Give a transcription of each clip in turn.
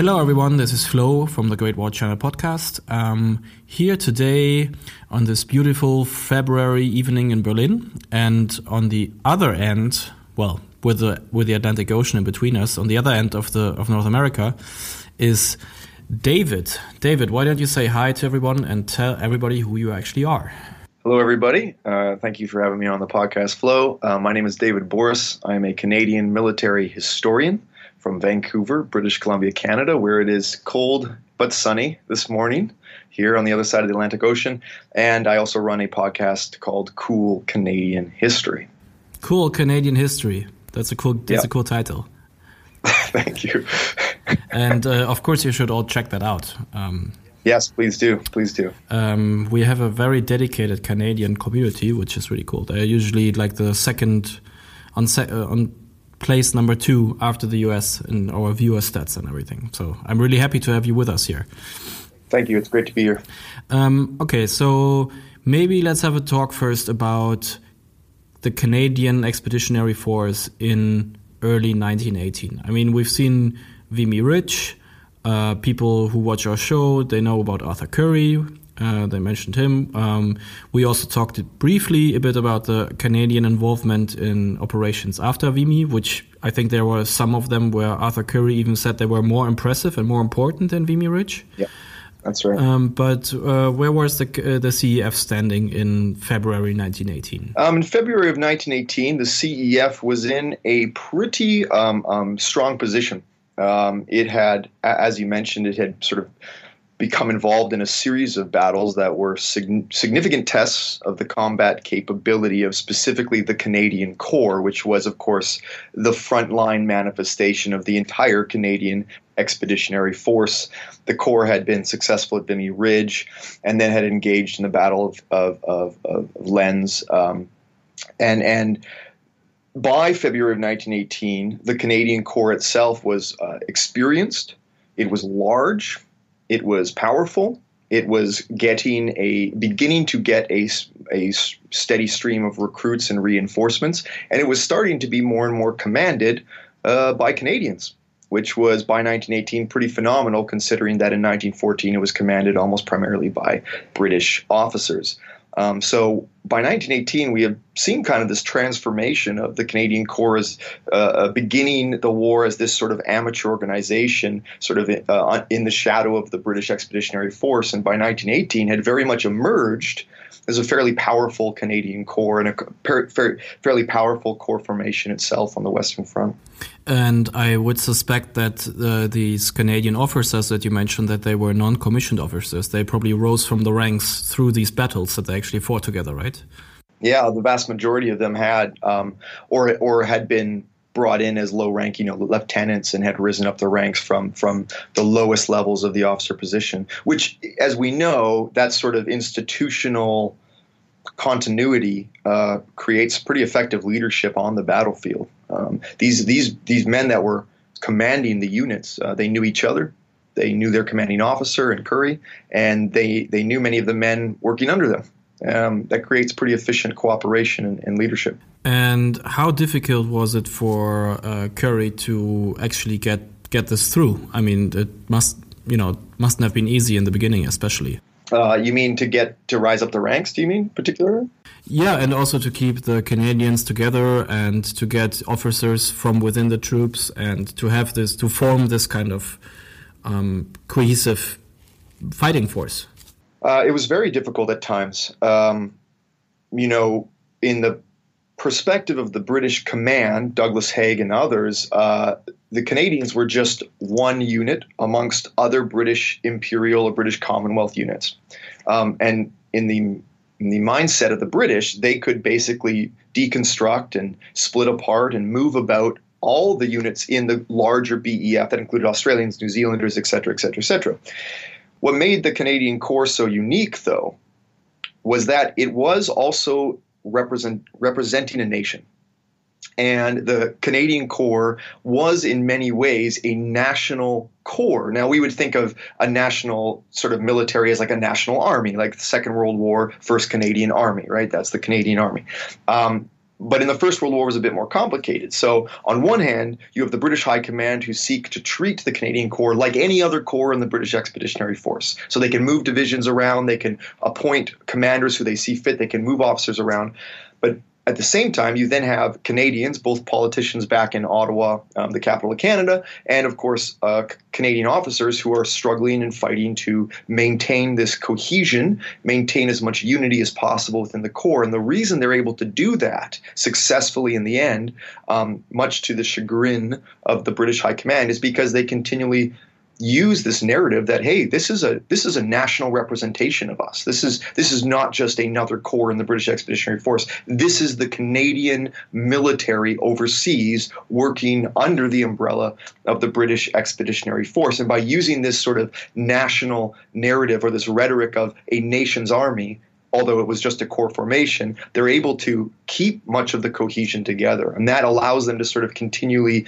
Hello, everyone. This is Flo from the Great War Channel podcast. Um, here today on this beautiful February evening in Berlin, and on the other end, well, with the with the Atlantic Ocean in between us, on the other end of the of North America, is David. David, why don't you say hi to everyone and tell everybody who you actually are? Hello, everybody. Uh, thank you for having me on the podcast, Flo. Uh, my name is David Borys. I am a Canadian military historian from Vancouver, British Columbia, Canada, where it is cold but sunny this morning here on the other side of the Atlantic Ocean. And I also run a podcast called Cool Canadian History. Cool Canadian History. That's a cool. That's yeah. a cool title. Thank you. and uh, of course, you should all check that out. Um, yes, please do. Please do. Um, we have a very dedicated Canadian community, which is really cool. They're usually like the second on se uh, on place number two after the US in our viewer stats and everything. So I'm really happy to have you with us here. Thank you. It's great to be here. Um, okay, so maybe let's have a talk first about the Canadian Expeditionary Force in early 1918. I mean, we've seen Vimy Ridge. Uh, people who watch our show, they know about Arthur Currie. Uh, they mentioned him. Um, we also talked briefly a bit about the Canadian involvement in operations after Vimy, which I think there were some of them where Arthur Currie even said they were more impressive and more important than Vimy Ridge. Yeah, that's right. Um, but uh, where was the uh, the CEF standing in February 1918? Um, in February of 1918, the CEF was in a pretty um, um, strong position. Um, it had, as you mentioned, it had sort of become involved in a series of battles that were sig- significant tests of the combat capability of specifically the Canadian Corps, which was, of course, the frontline manifestation of the entire Canadian Expeditionary Force. The Corps had been successful at Vimy Ridge and then had engaged in the Battle of, of, of, of Lens. Um, and, and by February of 1918, the Canadian Corps itself was uh, experienced, it was large it was powerful. It was getting a beginning to get a, a steady stream of recruits and reinforcements, and it was starting to be more and more commanded uh, by Canadians, which was by 1918 pretty phenomenal, considering that in 1914 it was commanded almost primarily by British officers. Um, so by 1918, we have seen kind of this transformation of the Canadian Corps as uh, uh, beginning the war as this sort of amateur organization, sort of uh, in the shadow of the British Expeditionary Force, and by 1918 had very much emerged as a fairly powerful Canadian Corps and a fairly powerful corps formation itself on the Western Front. And I would suspect that uh, these Canadian officers that you mentioned that they were non-commissioned officers. They probably rose from the ranks through these battles that they actually fought together, right? Yeah, the vast majority of them had, um, or or had been brought in as low-ranking you know, lieutenants and had risen up the ranks from from the lowest levels of the officer position. Which, as we know, that sort of institutional continuity uh, creates pretty effective leadership on the battlefield. Um, these these these men that were commanding the units, uh, they knew each other. They knew their commanding officer and Currie and they they knew many of the men working under them. Um, that creates pretty efficient cooperation and, and, leadership. And how difficult was it for uh, Currie to actually get get this through? I mean, it must you know mustn't have been easy in the beginning, especially. Uh, you mean to get to rise up the ranks? Do you mean particularly? Yeah, and also to keep the Canadians together and to get officers from within the troops and to have this to form this kind of um, cohesive fighting force. Uh, it was very difficult at times. Um, you know, in the perspective of the British command, Douglas Haig and others, uh, the Canadians were just one unit amongst other British Imperial or British Commonwealth units. Um, and in the in the mindset of the British, they could basically deconstruct and split apart and move about all the units in the larger BEF that included Australians, New Zealanders, et cetera, et cetera, et cetera. What made the Canadian Corps so unique, though, was that it was also represent, representing a nation. And the Canadian Corps was, in many ways, a national corps. Now, we would think of a national sort of military as like a national army, like the Second World War, First Canadian Army, right? That's the Canadian Army. Um, but in the First World War, it was a bit more complicated. So, on one hand, you have the British High Command who seek to treat the Canadian Corps like any other corps in the British Expeditionary Force. So, they can move divisions around, they can appoint commanders who they see fit, they can move officers around. But at the same time, you then have Canadians, both politicians back in Ottawa, um, the capital of Canada, and of course, uh, Canadian officers who are struggling and fighting to maintain this cohesion, maintain as much unity as possible within the Corps. And the reason they're able to do that successfully in the end, um, much to the chagrin of the British High Command, is because they continually use this narrative that hey this is a this is a national representation of us. This is this is not just another corps in the British Expeditionary Force. This is the Canadian military overseas working under the umbrella of the British Expeditionary Force. And by using this sort of national narrative or this rhetoric of a nation's army although it was just a corps formation, they're able to keep much of the cohesion together. And that allows them to sort of continually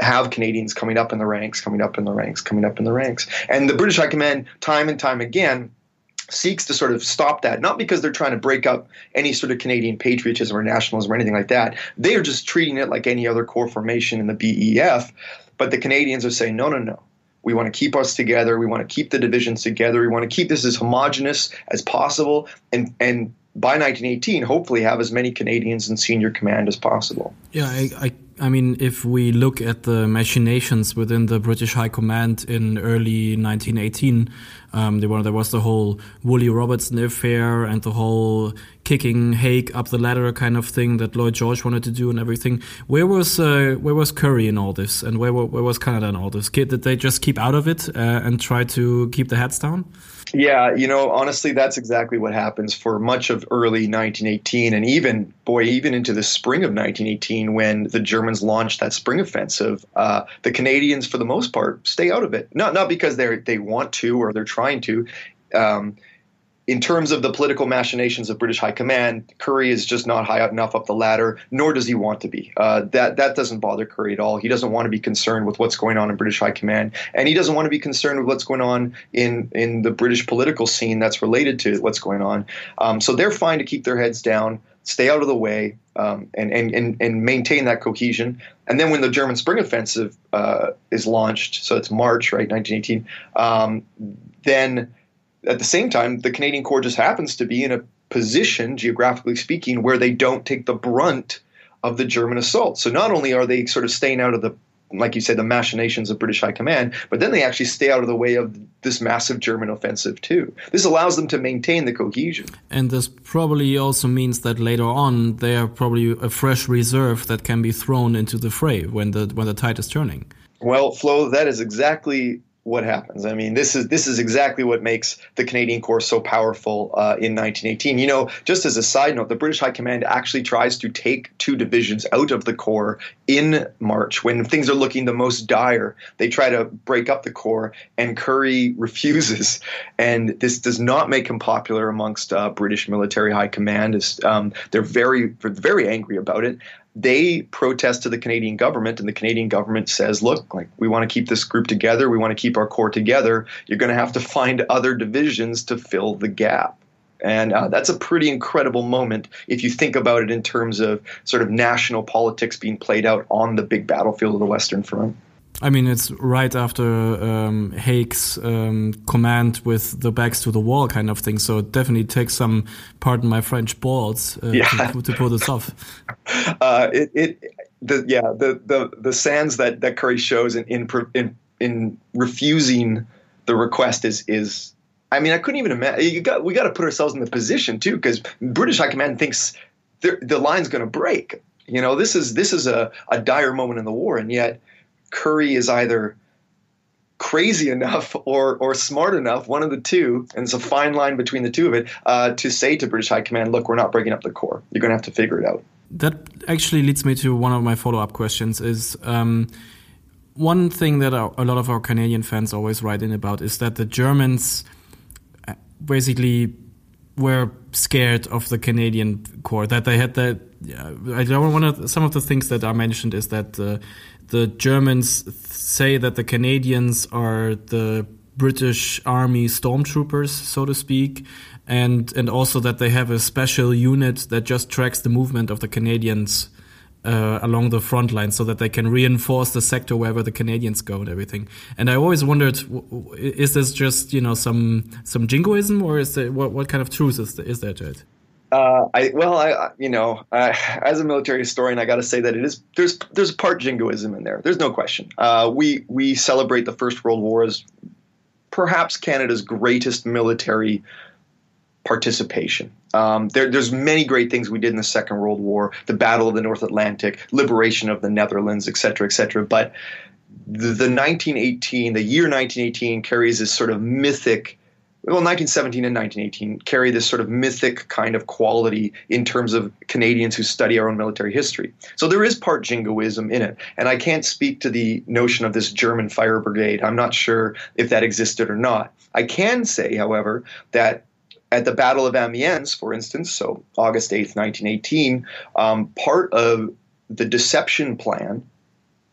have Canadians coming up in the ranks, coming up in the ranks, coming up in the ranks. And the British High Command, time and time again, seeks to sort of stop that, not because they're trying to break up any sort of Canadian patriotism or nationalism or anything like that. They are just treating it like any other corps formation in the BEF. But the Canadians are saying, no, no, no. We want to keep us together. We want to keep the divisions together. We want to keep this as homogenous as possible. And, and by 1918, hopefully have as many Canadians in senior command as possible. Yeah, I, I I mean, if we look at the machinations within the British High Command in early 1918, um, there, was the whole Wully Robertson affair and the whole kicking Haig up the ladder kind of thing that Lloyd George wanted to do and everything. Where was uh, where was Currie in all this, and where where was Canada in all this? Did they just keep out of it uh, and try to keep the heads down? Yeah, you know, honestly, that's exactly what happens for much of early 1918, and even boy, even into the spring of 1918, when the Germans launched that spring offensive. Uh, the Canadians, for the most part, stay out of it. Not not because they they want to or they're trying to. Um, in terms of the political machinations of British High Command, Currie is just not high enough up the ladder, nor does he want to be. Uh, that that doesn't bother Currie at all. He doesn't want to be concerned with what's going on in British High Command, and he doesn't want to be concerned with what's going on in in the British political scene that's related to what's going on. Um, so they're fine to keep their heads down, stay out of the way, um, and, and and and maintain that cohesion. And then when the German Spring Offensive uh, is launched, so it's March, right, 1918, um, then at the same time, the Canadian Corps just happens to be in a position, geographically speaking, where they don't take the brunt of the German assault. So not only are they sort of staying out of the like you said, the machinations of British High Command, but then they actually stay out of the way of this massive German offensive too. This allows them to maintain the cohesion. And this probably also means that later on they are probably a fresh reserve that can be thrown into the fray when the when the tide is turning. Well, Flo, that is exactly what happens. I mean, this is this is exactly what makes the Canadian Corps so powerful uh, in 1918. You know, just as a side note, the British High Command actually tries to take two divisions out of the Corps in March when things are looking the most dire. They try to break up the Corps, and Currie refuses. And this does not make him popular amongst uh, British military high command. Um, they're very very angry about it they protest to the Canadian government, and the Canadian government says, "Look, like we want to keep this group together. We want to keep our corps together. You're going to have to find other divisions to fill the gap." And uh, that's a pretty incredible moment if you think about it in terms of sort of national politics being played out on the big battlefield of the Western Front. I mean, it's right after um, Haig's um, command with the backs to the wall kind of thing. So it definitely takes some, pardon my French, balls uh, yeah. to, to, pull this off. Uh, it, it, the, yeah, the, the, the sands that, that Currie shows in, in, in, in refusing the request is, is, I mean, I couldn't even imagine. You got, we got to put ourselves in the position too, because British High Command thinks the line's going to break. You know, this is this is a, a dire moment in the war, and yet Currie is either crazy enough or or smart enough, one of the two, and it's a fine line between the two of it, uh, to say to British High Command, "Look, we're not breaking up the corps. You're going to have to figure it out." That actually leads me to one of my follow up questions. Is um, one thing that a lot of our Canadian fans always write in about is that the Germans uh, basically were scared of the Canadian Corps. That they had that. I don't want to. Some of the things that are mentioned is that uh, the Germans say that the Canadians are the British Army stormtroopers, so to speak, and and also that they have a special unit that just tracks the movement of the Canadians uh, along the front line so that they can reinforce the sector wherever the Canadians go and everything. And I always wondered, is this just you know some some jingoism or is there what, what kind of truth is there, is there to it? Uh, I well, I you know, as a military historian, I got to say that it is there's there's part jingoism in there. There's no question. Uh, we we celebrate the First World War as perhaps Canada's greatest military participation. Um, there, there's many great things we did in the Second World War, the Battle of the North Atlantic, liberation of the Netherlands, et cetera, et cetera. But the, the 1918, the year 1918, carries this sort of mythic well, 1917 and 1918 carry this sort of mythic kind of quality in terms of Canadians who study our own military history. So there is part jingoism in it. And I can't speak to the notion of this German fire brigade. I'm not sure if that existed or not. I can say, however, that at the Battle of Amiens, for instance, so August 8th, 1918, um, part of the deception plan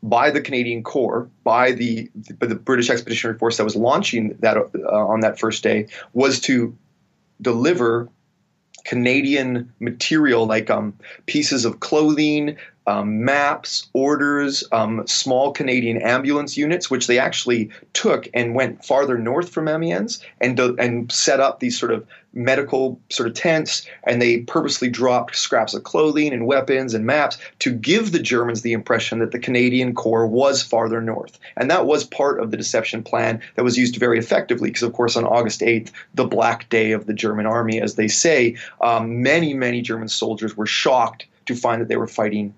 by the Canadian Corps, by the by the British Expeditionary Force that was launching that uh, on that first day, was to deliver Canadian material like um, pieces of clothing, um, maps, orders, um, small Canadian ambulance units, which they actually took and went farther north from Amiens and and set up these sort of medical sort of tents, and they purposely dropped scraps of clothing and weapons and maps to give the Germans the impression that the Canadian Corps was farther north, and that was part of the deception plan that was used very effectively because, of course, on August 8th, the Black Day of the German Army, as they say, um, many many German soldiers were shocked to find that they were fighting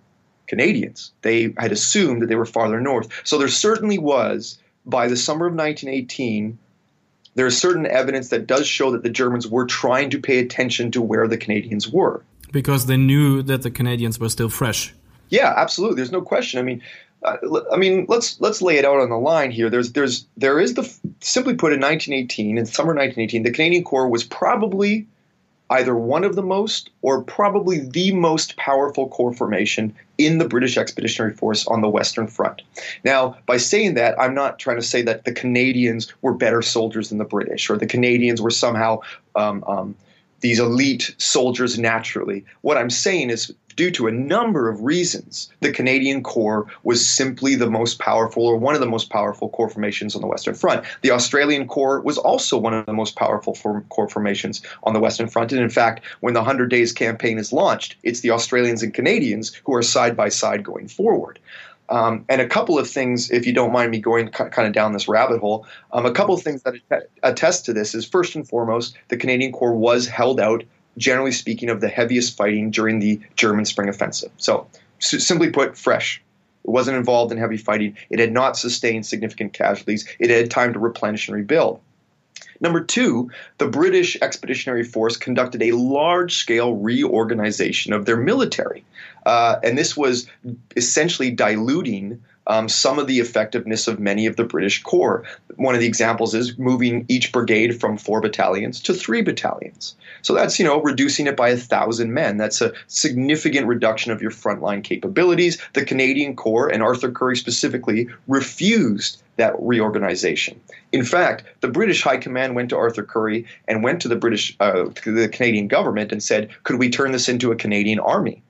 Canadians. They had assumed that they were farther north. So there certainly was, by the summer of 1918, there is certain evidence that does show that the Germans were trying to pay attention to where the Canadians were. Because they knew that the Canadians were still fresh. Yeah, absolutely. There's no question. I mean, uh, I mean, let's let's lay it out on the line here. There's there's there is the simply put in 1918 in summer 1918, the Canadian Corps was probably either one of the most or probably the most powerful corps formation in the British Expeditionary Force on the Western Front. Now, by saying that, I'm not trying to say that the Canadians were better soldiers than the British or the Canadians were somehow um, um, these elite soldiers naturally. What I'm saying is due to a number of reasons, the Canadian Corps was simply the most powerful or one of the most powerful corps formations on the Western Front. The Australian Corps was also one of the most powerful corps formations on the Western Front. And in fact, when the 100 Days campaign is launched, it's the Australians and Canadians who are side by side going forward. Um, and a couple of things, if you don't mind me going kind of down this rabbit hole, um, a couple of things that attest to this is first and foremost, the Canadian Corps was held out generally speaking, of the heaviest fighting during the German Spring Offensive. So, simply put, fresh. It wasn't involved in heavy fighting. It had not sustained significant casualties. It had time to replenish and rebuild. Number two, the British Expeditionary Force conducted a large scale reorganization of their military. Uh, and this was essentially diluting um, some of the effectiveness of many of the British Corps. One of the examples is moving each brigade from four battalions to three battalions. So that's you know reducing it by a thousand men. That's a significant reduction of your frontline capabilities. The Canadian Corps and Arthur Currie specifically refused that reorganization. In fact, the British High Command went to Arthur Currie and went to the British, uh, the Canadian government and said, "Could we turn this into a Canadian army?"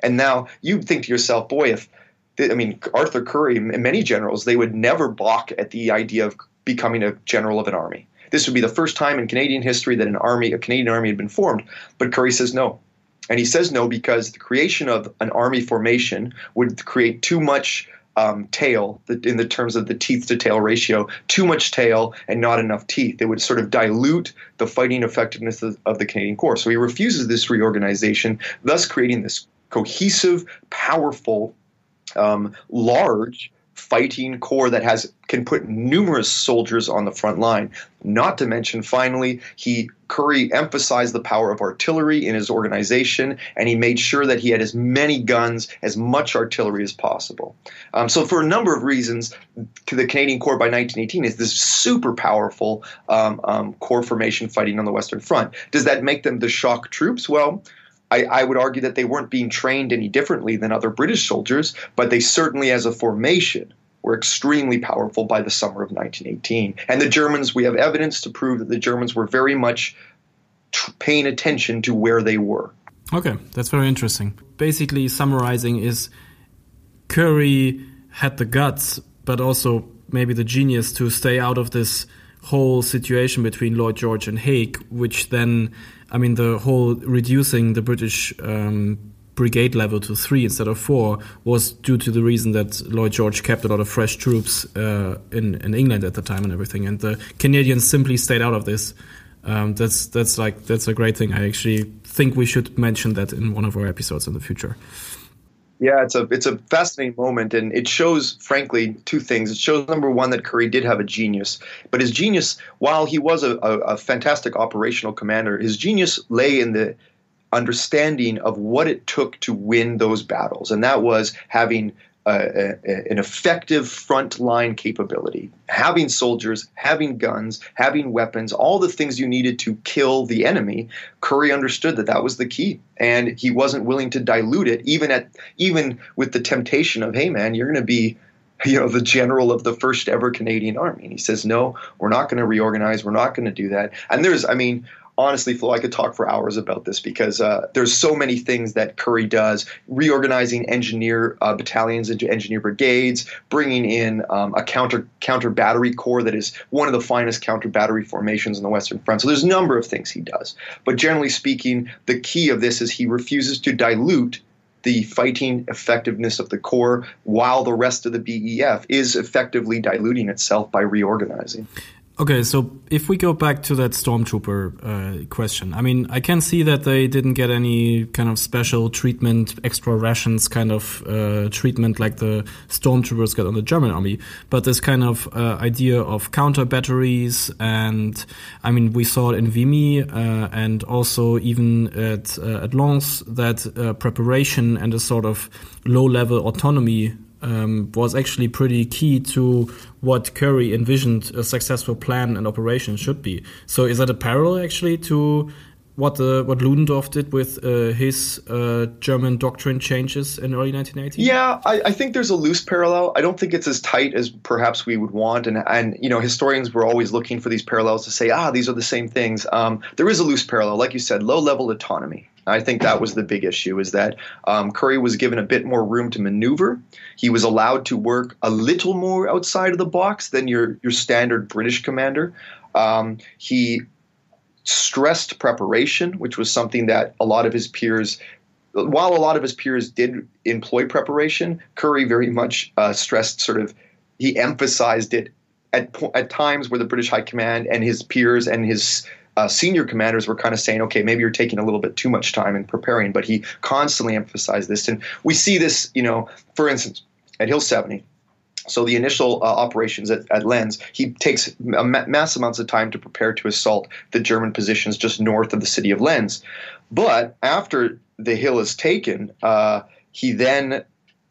And now you think to yourself, boy, if I mean, Arthur and many generals, they would never balk at the idea of becoming a general of an army. This would be the first time in Canadian history that an army, a Canadian army, had been formed. But Currie says no. And he says no because the creation of an army formation would create too much um, tail in the terms of the teeth to tail ratio, too much tail and not enough teeth. It would sort of dilute the fighting effectiveness of, of the Canadian Corps. So he refuses this reorganization, thus creating this cohesive, powerful um, large fighting corps that has can put numerous soldiers on the front line. Not to mention, finally, he Currie emphasized the power of artillery in his organization, and he made sure that he had as many guns, as much artillery as possible. Um, so, for a number of reasons, the Canadian Corps by 1918 is this super powerful um, um, corps formation fighting on the Western Front. Does that make them the shock troops? Well. I, I, would argue that they weren't being trained any differently than other British soldiers, but they certainly, as a formation, were extremely powerful by the summer of 1918. And the Germans, we have evidence to prove that the Germans were very much tr- paying attention to where they were. Okay, that's very interesting. Basically, summarizing is Currie had the guts, but also maybe the genius to stay out of this whole situation between Lloyd George and Haig, which then, I mean, the whole reducing the British um, brigade level to three instead of four was due to the reason that Lloyd George kept a lot of fresh troops uh, in in England at the time and everything, and the Canadians simply stayed out of this. Um, that's that's like that's a great thing. I actually think we should mention that in one of our episodes in the future. Yeah, it's a it's a fascinating moment, and it shows, frankly, two things. It shows number one that Currie did have a genius, but his genius, while he was a, a, a fantastic operational commander, his genius lay in the understanding of what it took to win those battles, and that was having a, an effective frontline capability, having soldiers, having guns, having weapons, all the things you needed to kill the enemy. Currie understood that that was the key, and he wasn't willing to dilute it, even at even with the temptation of, "Hey, man, you're going to be." You know, the general of the first ever Canadian Army. And he says, No, we're not going to reorganize. We're not going to do that. And there's, I mean, honestly, Flo, I could talk for hours about this because uh, there's so many things that Currie does: reorganizing engineer uh, battalions into engineer brigades, bringing in um, a counter counter battery corps that is one of the finest counter battery formations in the Western Front. So there's a number of things he does, but generally speaking, the key of this is he refuses to dilute the fighting effectiveness of the Corps while the rest of the BEF is effectively diluting itself by reorganizing. Okay, so if we go back to that stormtrooper uh, question, I mean, I can see that they didn't get any kind of special treatment, extra rations kind of uh, treatment like the stormtroopers got on the German army. But this kind of uh, idea of counter batteries, and I mean, we saw it in Vimy uh, and also even at uh, at Lens that uh, preparation and a sort of low level autonomy um, was actually pretty key to what Currie envisioned a successful plan and operation should be. So is that a parallel actually to what what Ludendorff did with uh, his uh, German doctrine changes in early 1980? Yeah, I, I, think there's a loose parallel. I don't think it's as tight as perhaps we would want, and and you know historians were always looking for these parallels to say ah these are the same things. Um, there is a loose parallel, like you said, low level autonomy. I think that was the big issue is that um, Currie was given a bit more room to maneuver. He was allowed to work a little more outside of the box than your your standard British commander. Um, he stressed preparation, which was something that a lot of his peers while a lot of his peers did employ preparation, Currie very much uh, stressed sort of he emphasized it at at times where the British High Command and his peers and his uh, senior commanders were kind of saying, okay, maybe you're taking a little bit too much time in preparing, but he constantly emphasized this. And we see this, you know, for instance, at Hill 70. So the initial uh, operations at, at Lens, he takes ma- mass amounts of time to prepare to assault the German positions just north of the city of Lens. But after the hill is taken, uh, he then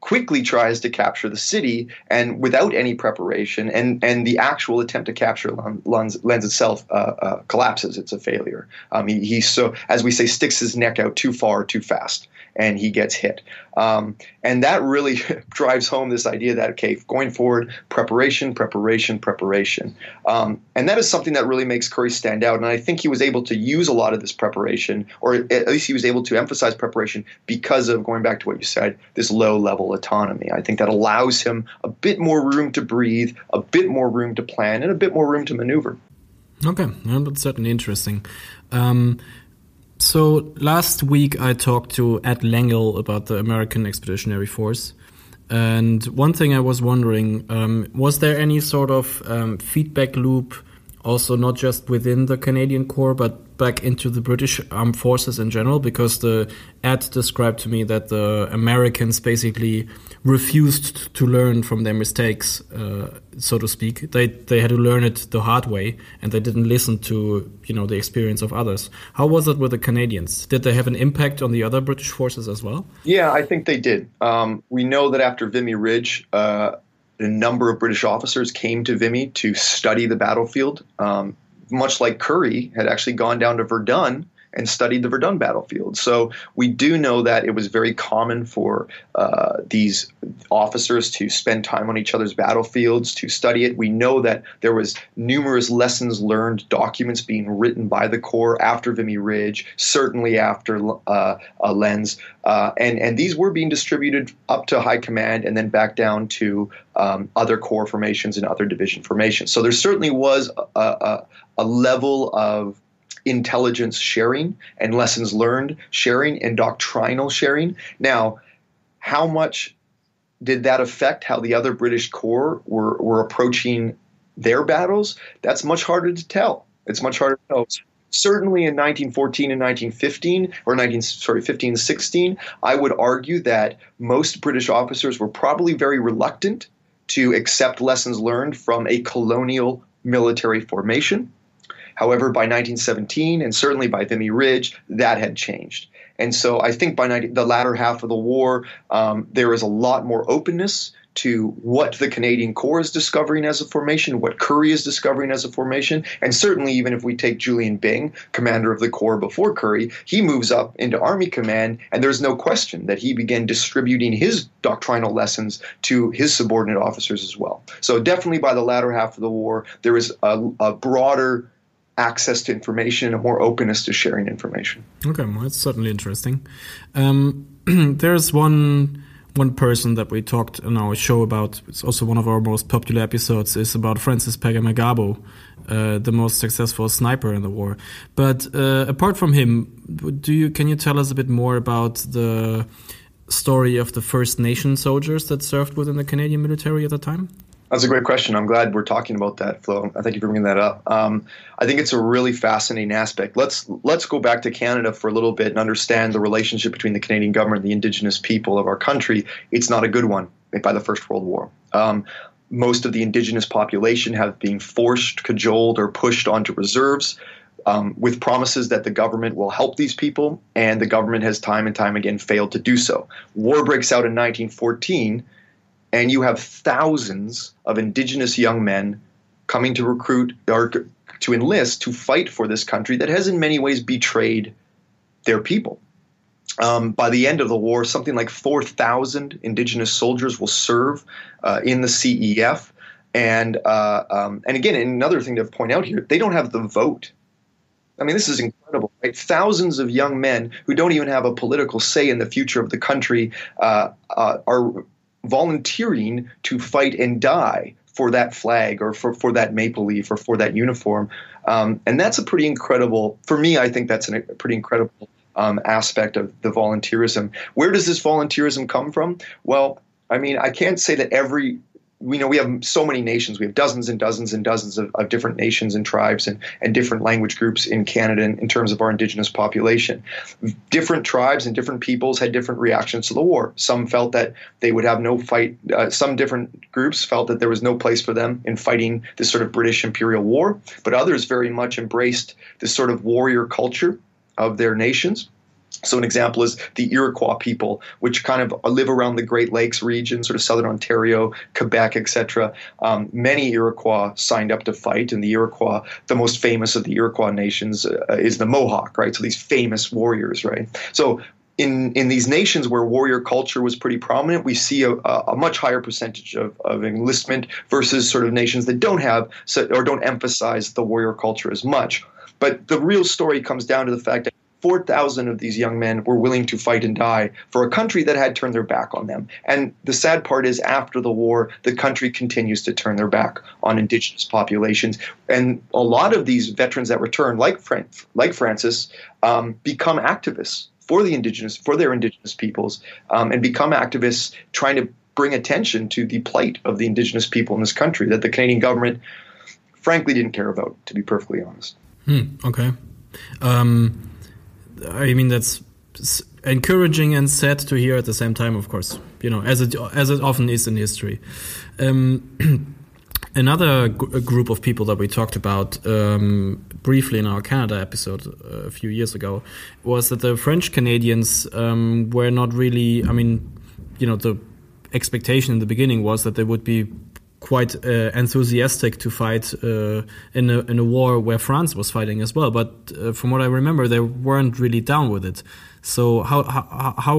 quickly tries to capture the city and without any preparation and and the actual attempt to capture Lens, Lens itself uh, uh, collapses. It's a failure. Um, he, he so as we say sticks his neck out too far too fast and he gets hit. Um, and that really drives home this idea that, okay, going forward, preparation, preparation, preparation. Um, and that is something that really makes Currie stand out. And I think he was able to use a lot of this preparation, or at least he was able to emphasize preparation because of going back to what you said, this low level autonomy. I think that allows him a bit more room to breathe, a bit more room to plan, and a bit more room to maneuver. Okay, well, that's certainly interesting. Um, so last week I talked to Ed Lengel about the American Expeditionary Force. And one thing I was wondering um, was there any sort of um, feedback loop, also not just within the Canadian Corps, but back into the British armed forces in general? Because the Ed described to me that the Americans basically refused to learn from their mistakes, uh, so to speak. They they had to learn it the hard way, and they didn't listen to you know the experience of others. How was it with the Canadians? Did they have an impact on the other British forces as well? Yeah, I think they did. Um, we know that after Vimy Ridge. Uh, a number of British officers came to Vimy to study the battlefield. Um, much like Currie had actually gone down to Verdun and studied the Verdun battlefield. So we do know that it was very common for uh, these officers to spend time on each other's battlefields to study it. We know that there was numerous lessons learned documents being written by the Corps after Vimy Ridge, certainly after uh, Lens, uh, and and these were being distributed up to high command and then back down to um, other corps formations and other division formations. So there certainly was a, a, a level of intelligence sharing and lessons learned sharing and doctrinal sharing. Now, how much did that affect how the other British Corps were, were approaching their battles? That's much harder to tell. It's much harder to tell. Certainly in 1914 and 1915, or 19, sorry, 15 16, I would argue that most British officers were probably very reluctant to accept lessons learned from a colonial military formation. However, by 1917 and certainly by Vimy Ridge, that had changed. And so I think by 90, the latter half of the war, um, there is a lot more openness to what the Canadian Corps is discovering as a formation, what Currie is discovering as a formation, and certainly even if we take Julian Byng, commander of the Corps before Currie, he moves up into Army Command, and there's no question that he began distributing his doctrinal lessons to his subordinate officers as well. So definitely by the latter half of the war, there is a, a broader access to information and more openness to sharing information. Okay, well, that's certainly interesting. Um, there's one one person that we talked in our show about. It's also one of our most popular episodes. Is about Francis Pegahmagabow, uh, the most successful sniper in the war. But uh, apart from him, do you can you tell us a bit more about the story of the First Nation soldiers that served within the Canadian military at the time? That's a great question. I'm glad we're talking about that, Flo. I thank you for bringing that up. Um, I think it's a really fascinating aspect. Let's let's go back to Canada for a little bit and understand the relationship between the Canadian government and the Indigenous people of our country. It's not a good one by the First World War. Um, most of the Indigenous population have been forced, cajoled, or pushed onto reserves. Um, with promises that the government will help these people, and the government has time and time again failed to do so. War breaks out in 1914 and you have thousands of indigenous young men coming to recruit or to enlist to fight for this country that has in many ways betrayed their people. Um, by the end of the war, something like 4,000 indigenous soldiers will serve uh, in the CEF. And, uh, um, and again, another thing to point out here, they don't have the vote. I mean, this is incredible, right? Thousands of young men who don't even have a political say in the future of the country uh, uh are volunteering to fight and die for that flag or for, for that maple leaf or for that uniform. Um, and that's a pretty incredible, for me, I think that's a pretty incredible um, aspect of the volunteerism. Where does this volunteerism come from? Well, I mean, I can't say that every we know we have so many nations. We have dozens and dozens and dozens of, of different nations and tribes and, and different language groups in Canada in, in, terms of our indigenous population. Different tribes and different peoples had different reactions to the war. Some felt that they would have no fight. Uh, some different groups felt that there was no place for them in fighting this sort of British imperial war, but others very much embraced this sort of warrior culture of their nations. So, an example is the Iroquois people, which kind of live around the Great Lakes region, sort of southern Ontario, Quebec, etc. Um, many Iroquois signed up to fight, and the Iroquois, the most famous of the Iroquois nations, uh, is the Mohawk, right? So, these famous warriors, right? So, in, in these nations where warrior culture was pretty prominent, we see a, a much higher percentage of, of enlistment versus sort of nations that don't have or don't emphasize the warrior culture as much. But the real story comes down to the fact that 4,000 of these young men were willing to fight and die for a country that had turned their back on them. And the sad part is, after the war, the country continues to turn their back on indigenous populations. And a lot of these veterans that return, like, Fran- like Francis, um, become activists for the indigenous, for their indigenous peoples, um, and become activists trying to bring attention to the plight of the indigenous people in this country that the Canadian government, frankly, didn't care about, to be perfectly honest. Hmm, okay. Um, I mean, that's encouraging and sad to hear at the same time, of course. You know, as it as it often is in history. Um, another group of people that we talked about um, briefly in our Canada episode uh, a few years ago was that the French Canadians um, were not really. I mean, you know, the expectation in the beginning was that they would be quite uh, enthusiastic to fight uh, in a in a war where France was fighting as well. But uh, from what I remember, they weren't really down with it. So how how how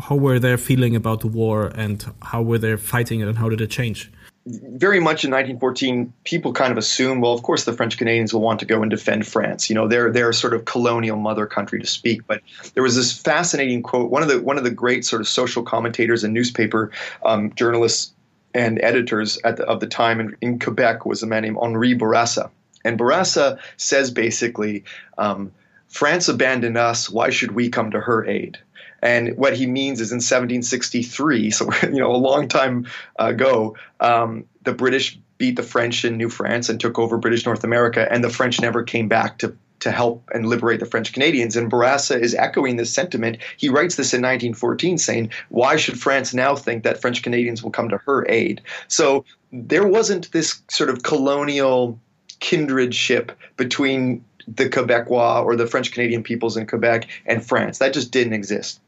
how were they feeling about the war, and how were they fighting it, and how did it change? very much in 1914, people kind of assume, well, of course, the French Canadians will want to go and defend France. You know, they're they're sort of colonial mother country to speak. But there was this fascinating quote. One of the one of the great sort of social commentators and newspaper um, journalists and editors the, of the time in, in, Quebec was a man named Henri Bourassa. And Bourassa says basically, um, France abandoned us. Why should we come to her aid? And what he means is in 1763, so you know a long time ago, um, the British beat the French in New France and took over British North America, and the French never came back to to help and liberate the French Canadians. And Bourassa is echoing this sentiment. He writes this in 1914, saying, "Why should France now think that French Canadians will come to her aid?" So there wasn't this sort of colonial kindredship between the Quebecois or the French Canadian peoples in Quebec and France. That just didn't exist.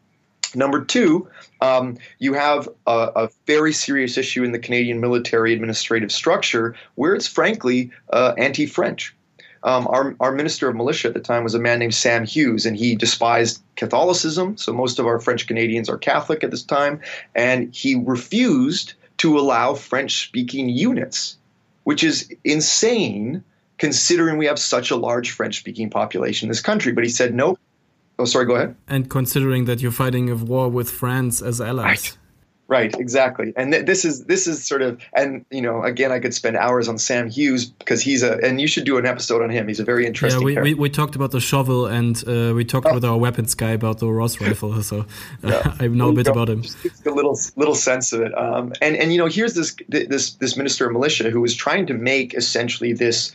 Number two, um, you have a, a, very serious issue in the Canadian military administrative structure where it's frankly uh, anti French. Um, our, our minister of militia at the time was a man named Sam Hughes, and he despised Catholicism. So most of our French Canadians are Catholic at this time, and he refused to allow French speaking units, which is insane considering we have such a large French speaking population in this country. But he said, no, Oh, sorry. Go ahead. And considering that you're fighting a war with France as allies. Right. Exactly, and th- this is this is sort of, and you know, again, I could spend hours on Sam Hughes because he's a, and you should do an episode on him. He's a very interesting. Yeah, we, we, we, talked about the shovel, and uh, we talked oh. with our weapons guy about the Ross rifle. So uh, yeah. I know a bit about him. A little little sense of it, um, and and you know, here's this this this minister of militia who was trying to make essentially this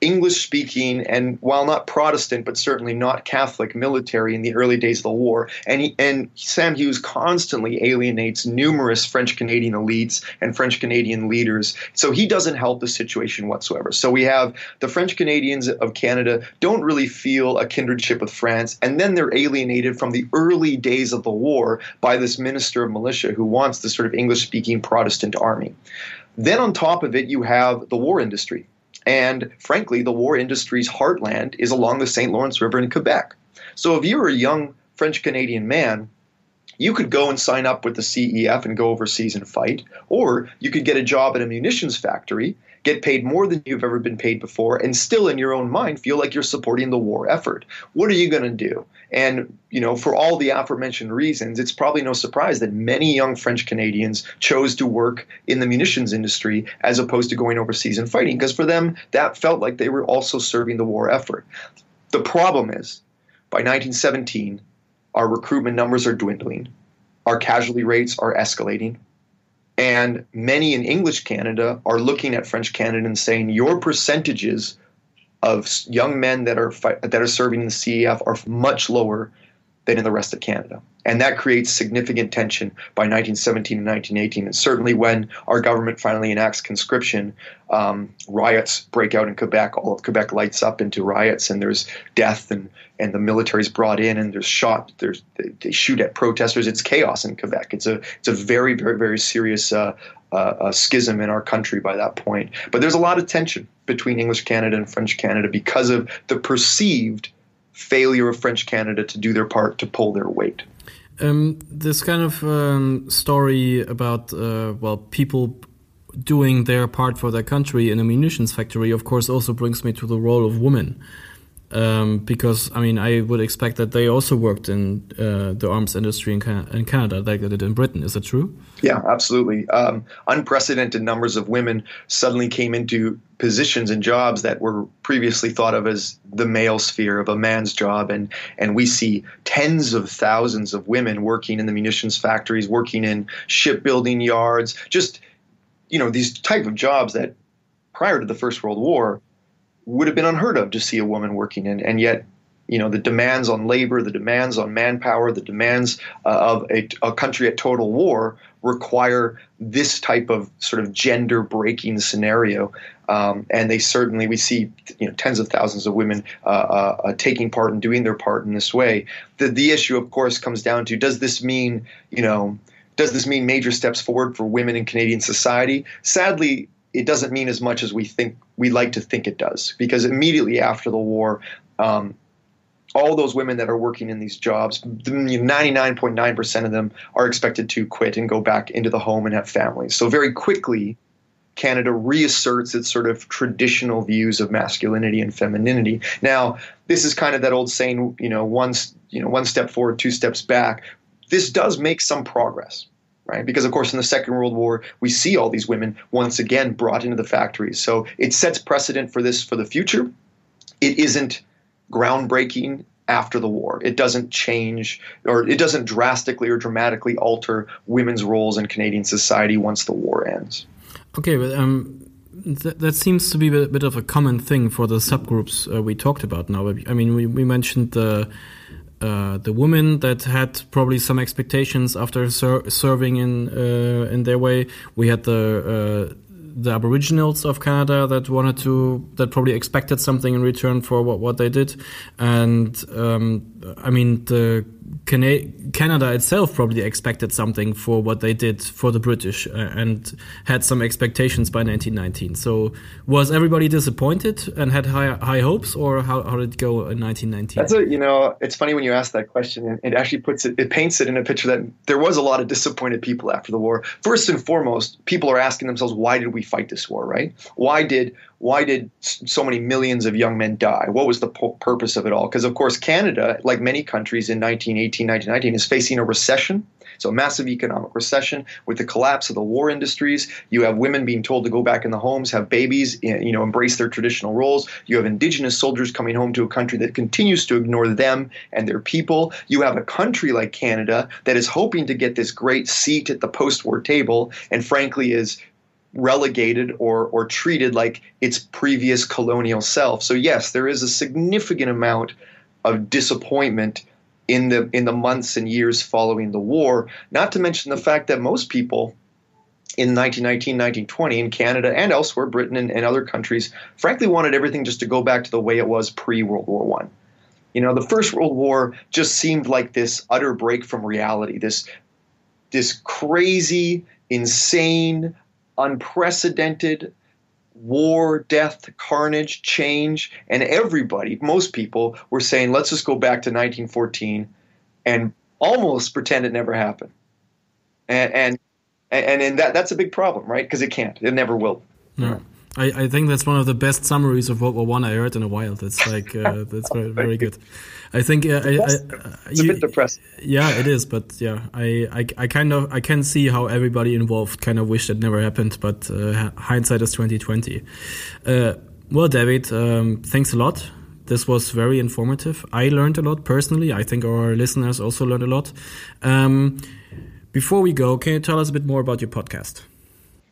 English speaking and while not Protestant, but certainly not Catholic military in the early days of the war. And, he, and Sam Hughes constantly alienates numerous French Canadian elites and French Canadian leaders. So he doesn't help the situation whatsoever. So we have the French Canadians of Canada don't really feel a kindredship with France. And then they're alienated from the early days of the war by this minister of militia who wants this sort of English speaking Protestant army. Then on top of it, you have the war industry and frankly, the war industry's heartland is along the St. Lawrence River in Quebec. So if you were a young French Canadian man, you could go and sign up with the CEF and go overseas and fight, or you could get a job at a munitions factory get paid more than you've ever been paid before, and still in your own mind feel like you're supporting the war effort. What are you going to do? And you know, for all the aforementioned reasons, it's probably no surprise that many young French Canadians chose to work in the munitions industry as opposed to going overseas and fighting, because for them that felt like they were also serving the war effort. The problem is, by 1917, our recruitment numbers are dwindling, our casualty rates are escalating, and many in English Canada are looking at French Canada and saying, your percentages of young men that are that are serving in the CEF are much lower than in the rest of Canada. And that creates significant tension by 1917 and 1918. And certainly when our government finally enacts conscription, um, riots break out in Quebec. All of Quebec lights up into riots, and there's death, and, and the military's brought in, and there's shot. There's they shoot at protesters. It's chaos in Quebec. It's a it's a very very very serious uh, uh, schism in our country by that point. But there's a lot of tension between English Canada and French Canada because of the perceived failure of French Canada to do their part to pull their weight. Um, this kind of um, story about uh, well people doing their part for their country in a munitions factory, of course, also brings me to the role of women. Um, because I mean, I would expect that they also worked in uh, the arms industry in, Can in, Canada, like they did in Britain. Is that true? Yeah, absolutely. Um, unprecedented numbers of women suddenly came into positions and jobs that were previously thought of as the male sphere of a man's job, and and we see tens of thousands of women working in the munitions factories, working in shipbuilding yards, just you know these type of jobs that prior to the First World War would have been unheard of to see a woman working in, and yet you know the demands on labor, the demands on manpower, the demands uh, of a, a, country at total war require this type of sort of gender breaking scenario. Um, and they certainly we see you know tens of thousands of women uh, uh, uh, taking part and doing their part in this way. The the issue, of course, comes down to does this mean you know Does this mean major steps forward for women in Canadian society? Sadly, it doesn't mean as much as we think we like to think it does, because immediately after the war, um, all those women that are working in these jobs, 99.9% of them are expected to quit and go back into the home and have families. So very quickly, Canada reasserts its sort of traditional views of masculinity and femininity. Now, this is kind of that old saying, you know, one, you know, one step forward, two steps back. This does make some progress, right? Because of course, in the Second World War, we see all these women once again brought into the factories. So it sets precedent for this for the future. It isn't groundbreaking after the war. It doesn't change or it doesn't drastically or dramatically alter women's roles in Canadian society once the war ends. Okay, but um, th that seems to be a bit of a common thing for the subgroups uh, we talked about now. I mean, we, we mentioned the uh, the women that had probably some expectations after ser serving in uh, in their way. We had the uh, the Aboriginals of Canada that wanted to that probably expected something in return for what what they did, and um, I mean the Cana Canada itself probably expected something for what they did for the British uh, and had some expectations by 1919. So was everybody disappointed and had high high hopes, or how, how did it go in 1919? That's a you know it's funny when you ask that question, it actually puts it it paints it in a picture that there was a lot of disappointed people after the war. First and foremost, people are asking themselves, why did we fight this war? Right? Why did why did so many millions of young men die? What was the purpose of it all? Because, of course, Canada, like many countries in 1918, 1919, is facing a recession. So, a massive economic recession with the collapse of the war industries. You have women being told to go back in the homes, have babies, you know, embrace their traditional roles. You have indigenous soldiers coming home to a country that continues to ignore them and their people. You have a country like Canada that is hoping to get this great seat at the post war table and, frankly, is relegated or or treated like its previous colonial self. So yes, there is a significant amount of disappointment in the in the months and years following the war, not to mention the fact that most people in 1919, 1920 in Canada and elsewhere, Britain and, and other countries, frankly wanted everything just to go back to the way it was pre-World War One. You know, the First World War just seemed like this utter break from reality, this this crazy, insane, unprecedented war, death, carnage, change, and everybody, most people, were saying, let's just go back to 1914 and almost pretend it never happened. And and and, and that that's a big problem, right? Because it can't. It never will. No. I, I think that's one of the best summaries of World War One I heard in a while. That's like uh, that's very very good. I think uh, I, I, it's you, a bit depressing. Yeah, it is, but yeah, I, I, I kind of I can see how everybody involved kind of wished it never happened, but uh, hindsight is twenty twenty. Uh, well, David, um, thanks a lot. This was very informative. I learned a lot personally. I think our listeners also learned a lot. Um, before we go, can you tell us a bit more about your podcast?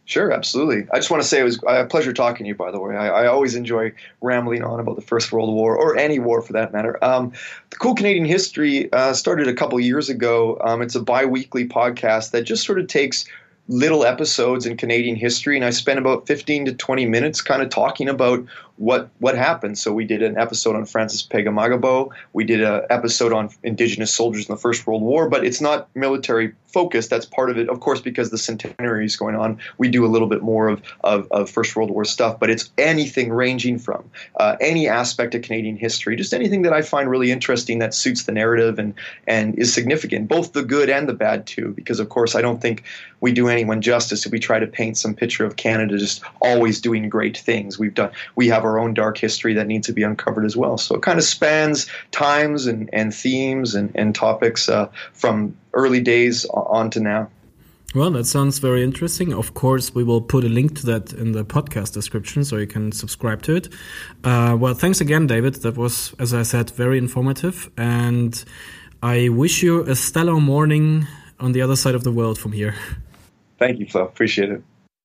Sure, absolutely. I just want to say it was a pleasure talking to you. By the way, I, I always enjoy rambling on about the First World War or any war for that matter. Um, the Cool Canadian History uh, started a couple years ago. Um, it's a biweekly podcast that just sort of takes little episodes in Canadian history, and I spent about 15 to 20 minutes kind of talking about what what happened. So we did an episode on Francis Pega We did an episode on Indigenous soldiers in the First World War, but it's not military focused. That's part of it, of course, because the centenary is going on. We do a little bit more of, of, of First World War stuff, but it's anything ranging from uh, any aspect of Canadian history, just anything that I find really interesting that suits the narrative and and is significant, both the good and the bad too. Because of course, I don't think we do anyone justice if we try to paint some picture of Canada just always doing great things. We've done we have our own dark history that needs to be uncovered as well. So it kind of spans times and, and themes and, and topics uh, from early days on to now. Well, that sounds very interesting. Of course, we will put a link to that in the podcast description so you can subscribe to it. Uh, well, thanks again, David. That was, as I said, very informative. And I wish you a stellar morning on the other side of the world from here. Thank you, Flo. Appreciate it.